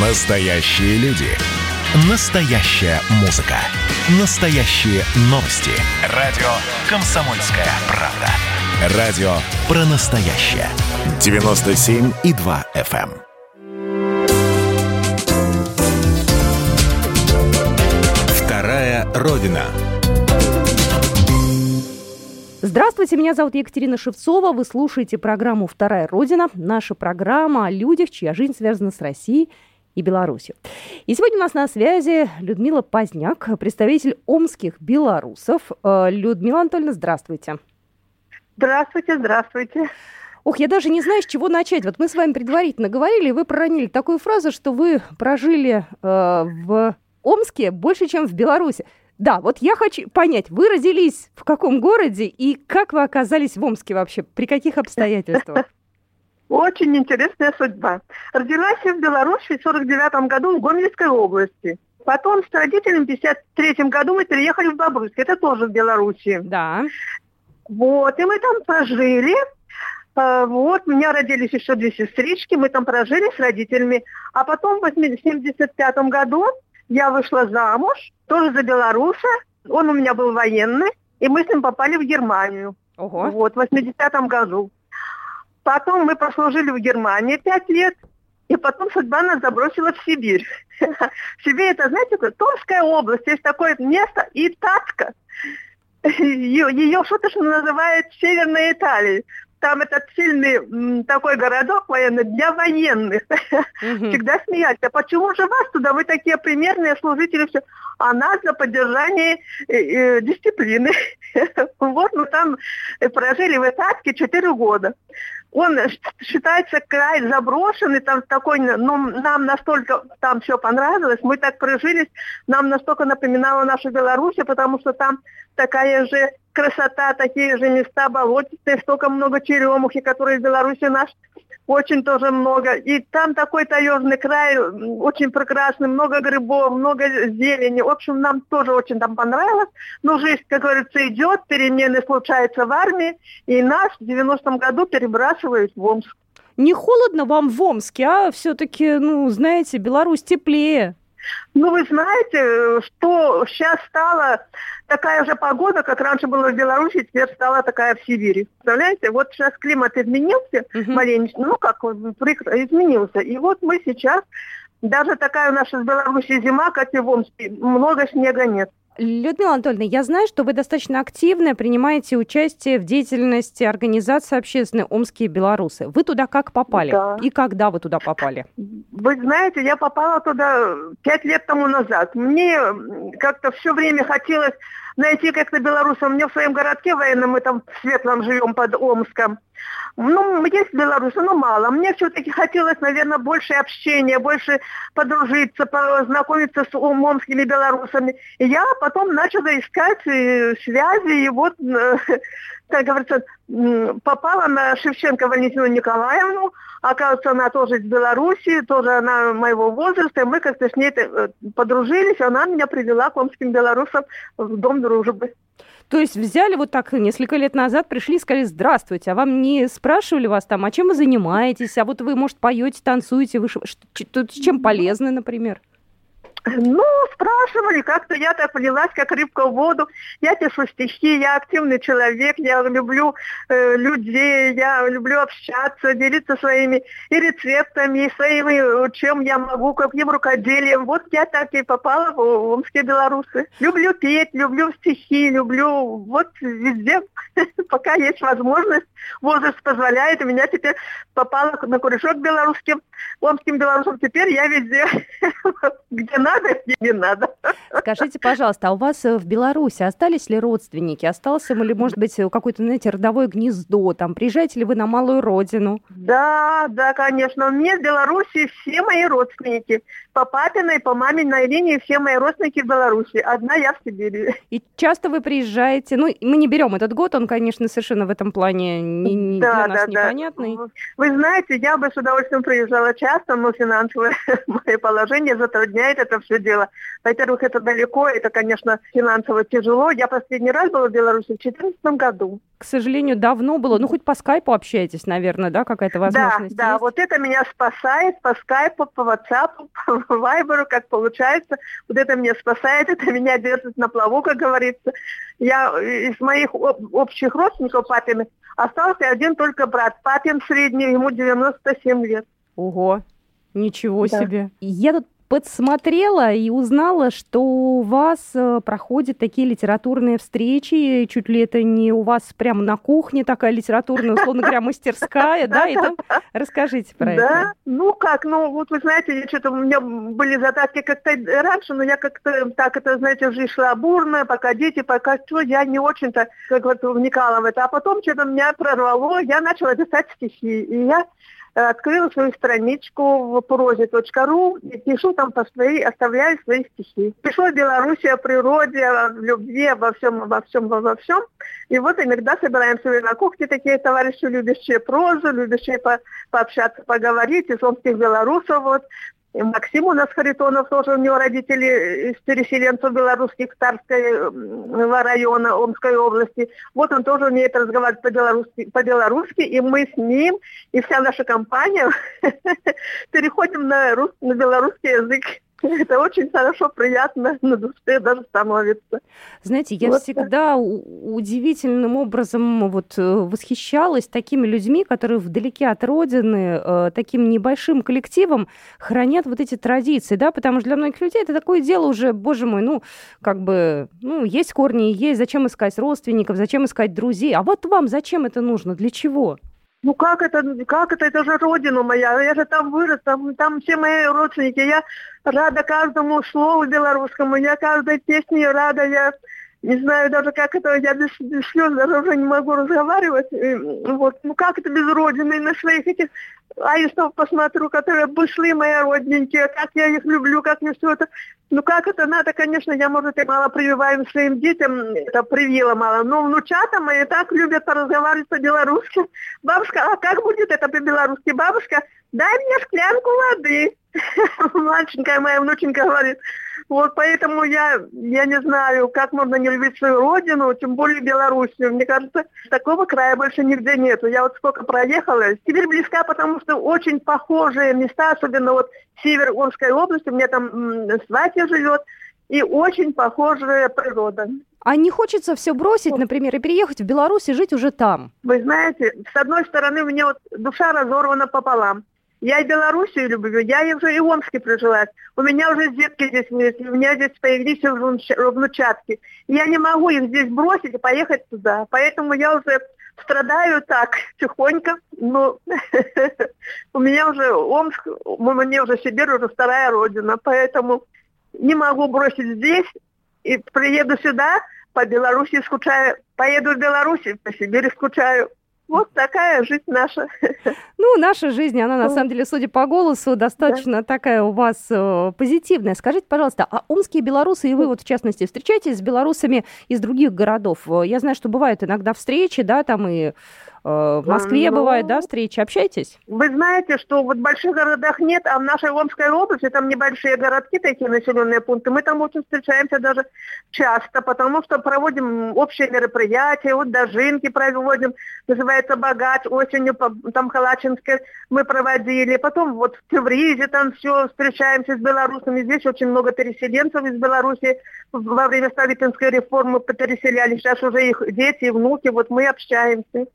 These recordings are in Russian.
Настоящие люди. Настоящая музыка. Настоящие новости. Радио «Комсомольская правда». Радио про настоящее. 97,2 FM. эм. Вторая Родина. Здравствуйте, меня зовут Екатерина Шевцова. Вы слушаете программу «Вторая Родина». Наша программа о людях, чья жизнь связана с Россией и Беларусью. И сегодня у нас на связи Людмила Поздняк, представитель омских белорусов. Э, Людмила Анатольевна, здравствуйте. Здравствуйте, здравствуйте. Ох, я даже не знаю, с чего начать. Вот мы с вами предварительно говорили, и вы проронили такую фразу, что вы прожили э, в Омске больше, чем в Беларуси. Да, вот я хочу понять, вы родились в каком городе и как вы оказались в Омске вообще? При каких обстоятельствах? Очень интересная судьба. Родилась я в Беларуси в 49 году в Гомельской области. Потом с родителями в 53 году мы переехали в Бобруйск. Это тоже в Беларуси. Да. Вот, и мы там прожили. А, Вот, у меня родились еще две сестрички, мы там прожили с родителями. А потом в 1975 году я вышла замуж, тоже за белоруса. Он у меня был военный, и мы с ним попали в Германию. Ого. Вот, в 80-м году. Потом мы прослужили в Германии пять лет, и потом судьба нас забросила в Сибирь. В Сибирь это, знаете, Томская область, есть такое место, Итатка. Ее, ее что-то что называют Северной Италией. Там этот сильный такой городок военный для военных. Мгм. Всегда смеялись. А почему же вас туда? Вы такие примерные служители. Все. А нас за поддержание э, э, дисциплины. Вот мы там прожили в Итатке 4 года. Он считается край заброшенный, там такой, ну, нам настолько там все понравилось, мы так прожились, нам настолько напоминало нашу Беларусь, потому что там такая же красота, такие же места болотистые, столько много черемухи, которые в Беларуси наш очень тоже много. И там такой таежный край, очень прекрасный, много грибов, много зелени. В общем, нам тоже очень там понравилось. Но жизнь, как говорится, идет, перемены случаются в армии, и нас в 90-м году перебрасывают в Омск. Не холодно вам в Омске, а все-таки, ну, знаете, Беларусь теплее. Ну, вы знаете, что сейчас стала такая же погода, как раньше было в Беларуси, теперь стала такая в Сибири. Представляете, вот сейчас климат изменился, Мгм. маленечко, ну как изменился. И вот мы сейчас, даже такая у нас в Беларуси зима, как и в Омске, много снега нет. Людмила Анатольевна, я знаю, что вы достаточно активно принимаете участие в деятельности организации общественной «Омские белорусы». Вы туда как попали? Да. И когда вы туда попали? Вы знаете, я попала туда пять лет тому назад. Мне как-то все время хотелось найти как-то белорусов. Мне в своем городке военном, мы там в Светлом живем под Омском. Ну, есть белорусы, но мало. Мне все-таки хотелось, наверное, больше общения, больше подружиться, познакомиться с ом- омскими белорусами. И я потом начала искать э, связи, и вот, э, как говорится, попала на Шевченко Валентину Николаевну. Оказывается, она тоже из Беларуси, тоже она моего возраста. И мы как-то с ней э, подружились, она меня привела к омским белорусам в Дом дружбы. То есть взяли вот так несколько лет назад, пришли и сказали «Здравствуйте», а вам не спрашивали вас там, а чем вы занимаетесь, а вот вы, может, поете, танцуете, вы ш- чем полезны, например? Ну, спрашивали, как-то я так влилась, как рыбка в воду. Я пишу стихи, я активный человек, я люблю э, людей, я люблю общаться, делиться своими и рецептами, и своими, чем я могу, каким рукоделием. Вот я так и попала в омские белорусы. Люблю петь, люблю стихи, люблю вот везде, пока есть возможность, возраст позволяет. Меня теперь попала на корешок белорусским, омским белорусам. Теперь я везде, где надо, где не надо. Скажите, пожалуйста, а у вас э, в Беларуси остались ли родственники? Остался ли, может быть, э, какое-то, знаете, родовое гнездо? Там приезжаете ли вы на малую родину? Да, да, конечно. У меня в Беларуси все мои родственники. По папиной, по маминой линии все мои родственники в Беларуси. Одна я в Сибири. И часто вы приезжаете? Ну, мы не берем этот год, он, конечно, совершенно в этом плане не, не- Да, для нас да, да. непонятный. Вы знаете, я бы с удовольствием приезжала часто, но финансовое мое положение затрудняет это все дело. Во-первых, это далеко, это, конечно, финансово тяжело. Я последний раз была в Беларуси в 2014 году. К сожалению, давно было. Ну, хоть по скайпу общаетесь, наверное, да, какая-то возможность Да, да, вот это меня спасает по скайпу, по WhatsApp, по вайберу, как получается. Вот это меня спасает, это меня держит на плаву, как говорится. Я из моих общих родственников папиных остался один только брат. Папин средний, ему 97 лет. Ого, ничего да. себе. Я тут подсмотрела и узнала, что у вас э, проходят такие литературные встречи, чуть ли это не у вас прямо на кухне такая литературная, условно говоря, мастерская, да, и там расскажите про это. Да, ну как, ну вот вы знаете, что-то у меня были задатки как-то раньше, но я как-то так это, знаете, жизнь шла бурная, пока дети, пока что, я не очень-то как вот вникала в это, а потом что-то меня прорвало, я начала писать стихи, и я открыла свою страничку в прозе.ру и пишу там по своей, оставляю свои стихи. Пишу о Беларуси, о природе, о любви, обо всем, обо всем, обо всем. И вот иногда собираемся на кухне такие товарищи, любящие прозу, любящие по, пообщаться, поговорить, из омских белорусов, вот, и Максим у нас Харитонов тоже, у него родители из переселенцев белорусских Старского района Омской области. Вот он тоже умеет разговаривать по-белорусски, по-белорусски и мы с ним и вся наша компания переходим на, рус, на белорусский язык. Это очень хорошо, приятно, на душе даже становится. Знаете, я вот всегда так. удивительным образом вот э, восхищалась такими людьми, которые вдалеке от родины, э, таким небольшим коллективом хранят вот эти традиции, да, потому что для многих людей это такое дело уже, боже мой, ну, как бы, ну, есть корни, есть, зачем искать родственников, зачем искать друзей, а вот вам зачем это нужно, для чего? Ну как это, как это, это же родина моя, я же там вырос, там, там все мои родственники, я рада каждому слову белорусскому, я каждой песне рада, я не знаю даже, как это, я без, без слез даже уже не могу разговаривать. И, вот, ну как это без родины, на своих этих аистов посмотрю, которые бышли мои родненькие, как я их люблю, как мне все это. Ну как это надо, конечно, я, может, и мало прививаю своим детям, это привила мало, но внучата мои так любят поразговаривать по-белорусски. Бабушка, а как будет это по-белорусски? Бабушка, дай мне шклянку воды. Мальченькая моя внученька говорит, вот поэтому я, я не знаю, как можно не любить свою родину, тем более Белоруссию. Мне кажется, такого края больше нигде нету. Я вот сколько проехала. Сибирь близка, потому что очень похожие места, особенно вот север Омской области, у меня там сватья живет, и очень похожая природа. А не хочется все бросить, например, и переехать в Беларусь и жить уже там? Вы знаете, с одной стороны, у меня вот душа разорвана пополам. Я и Белоруссию люблю, я уже и в Омске прижилась. У меня уже детки здесь есть, у меня здесь появились внучатки. Я не могу их здесь бросить и поехать туда. Поэтому я уже страдаю так, тихонько. Но у меня уже Омск, мне уже Сибирь, уже вторая родина. Поэтому не могу бросить здесь и приеду сюда, по Беларуси скучаю. Поеду в Беларусь, по Сибири скучаю. Вот такая жизнь наша. Ну, наша жизнь, она на самом деле, судя по голосу, достаточно да. такая у вас э, позитивная. Скажите, пожалуйста, а омские белорусы и вы вот в частности встречаетесь с белорусами из других городов? Я знаю, что бывают иногда встречи, да, там и Э, в Москве ну, бывают, да, встречи, общаетесь? Вы знаете, что вот в больших городах нет, а в нашей Омской области там небольшие городки, такие населенные пункты, мы там очень встречаемся даже часто, потому что проводим общие мероприятия, вот дожинки проводим, называется «Богач», осенью там Халачинской мы проводили, потом вот в Тевризе там все встречаемся с белорусами, здесь очень много переселенцев из Беларуси во время Столыпинской реформы переселялись, сейчас уже их дети и внуки, вот мы общаемся.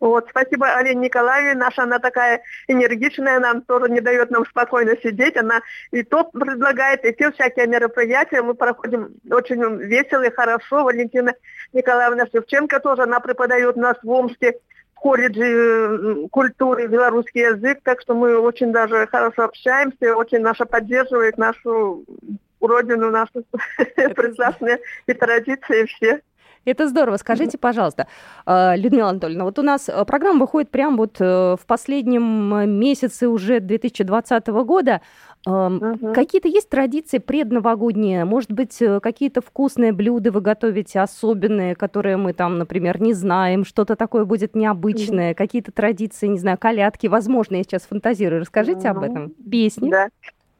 Вот, спасибо Алене Николаевне, наша она такая энергичная, нам тоже не дает нам спокойно сидеть, она и то предлагает, и те всякие мероприятия, мы проходим очень весело и хорошо. Валентина Николаевна Шевченко тоже, она преподает у нас в Омске в колледже культуры белорусский язык, так что мы очень даже хорошо общаемся, очень наша поддерживает нашу родину, наши прекрасные и традиции все. Это здорово. Скажите, пожалуйста, а, Людмила Анатольевна, вот у нас э, программа выходит прямо вот э, в последнем э, месяце уже 2020 года. Угу. Какие-то есть традиции предновогодние? Может быть, какие-то вкусные блюда вы готовите особенные, которые мы там, например, не знаем, что-то такое будет необычное, угу. какие-то традиции, не знаю, колядки, возможно, я сейчас фантазирую. Расскажите угу. об этом. Песни. Да.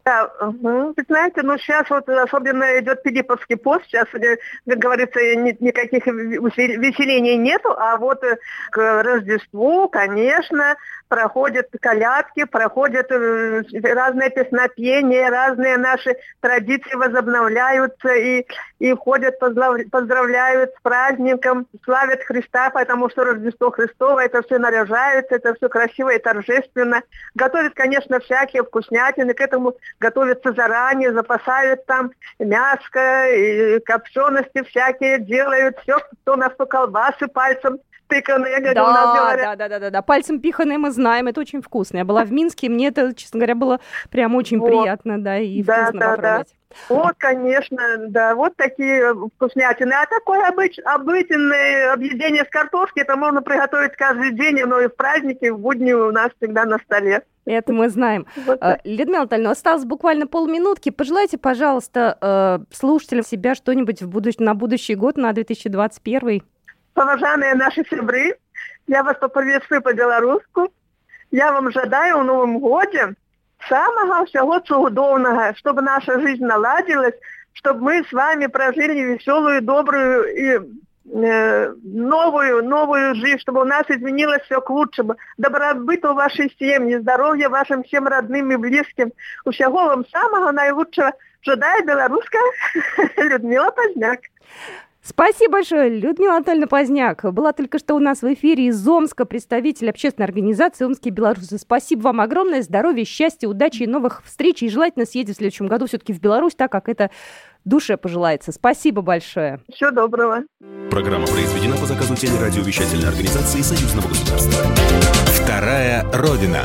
Да, вы знаете, ну сейчас вот особенно идет Филипповский пост, сейчас, э, как говорится, ни, никаких веселений нету, а вот э, к Рождеству, конечно, проходят колядки, проходят э, разные песнопения, разные наши традиции возобновляются и, и ходят, поздравляют с праздником, славят Христа, потому что Рождество Христово, это все наряжается, это все красиво и торжественно. Готовят, конечно, всякие вкуснятины, к этому готовятся заранее, запасают там мяско, и копчености всякие делают, все, кто на что колбасы пальцем пиканые, как да, у нас говорят. Да, да, да, да, да. Пальцем пиханые мы знаем, это очень вкусно. Я была в Минске, мне это, честно говоря, было прям очень вот. приятно, да, и да, вкусно да, попробовать. Да. Вот, конечно, да, вот такие вкуснятины. А такое обыч, обыденное объедение с картошки, это можно приготовить каждый день, но и в праздники, в будни у нас всегда на столе. Это мы знаем. Вот а, Людмила Анатольевна, осталось буквально полминутки. Пожелайте, пожалуйста, э, слушателям себя что-нибудь в будущ... на будущий год, на 2021 Поважанные наши сябры, я вас поприветствую по-белоруску. Я вам жадаю в Новом годе самого всего чудовного, чтобы наша жизнь наладилась, чтобы мы с вами прожили веселую, добрую и э, новую, новую жизнь, чтобы у нас изменилось все к лучшему. Добробыта у вашей семьи, здоровья вашим всем родным и близким. У всего вам самого наилучшего. Жадаю белорусская Людмила Поздняк. Спасибо большое, Людмила Анатольевна Поздняк. Была только что у нас в эфире из Омска представитель общественной организации «Омские белорусы». Спасибо вам огромное. Здоровья, счастья, удачи и новых встреч. И желательно съездить в следующем году все-таки в Беларусь, так как это душе пожелается. Спасибо большое. Всего доброго. Программа произведена по заказу телерадиовещательной организации Союзного государства. Вторая Родина.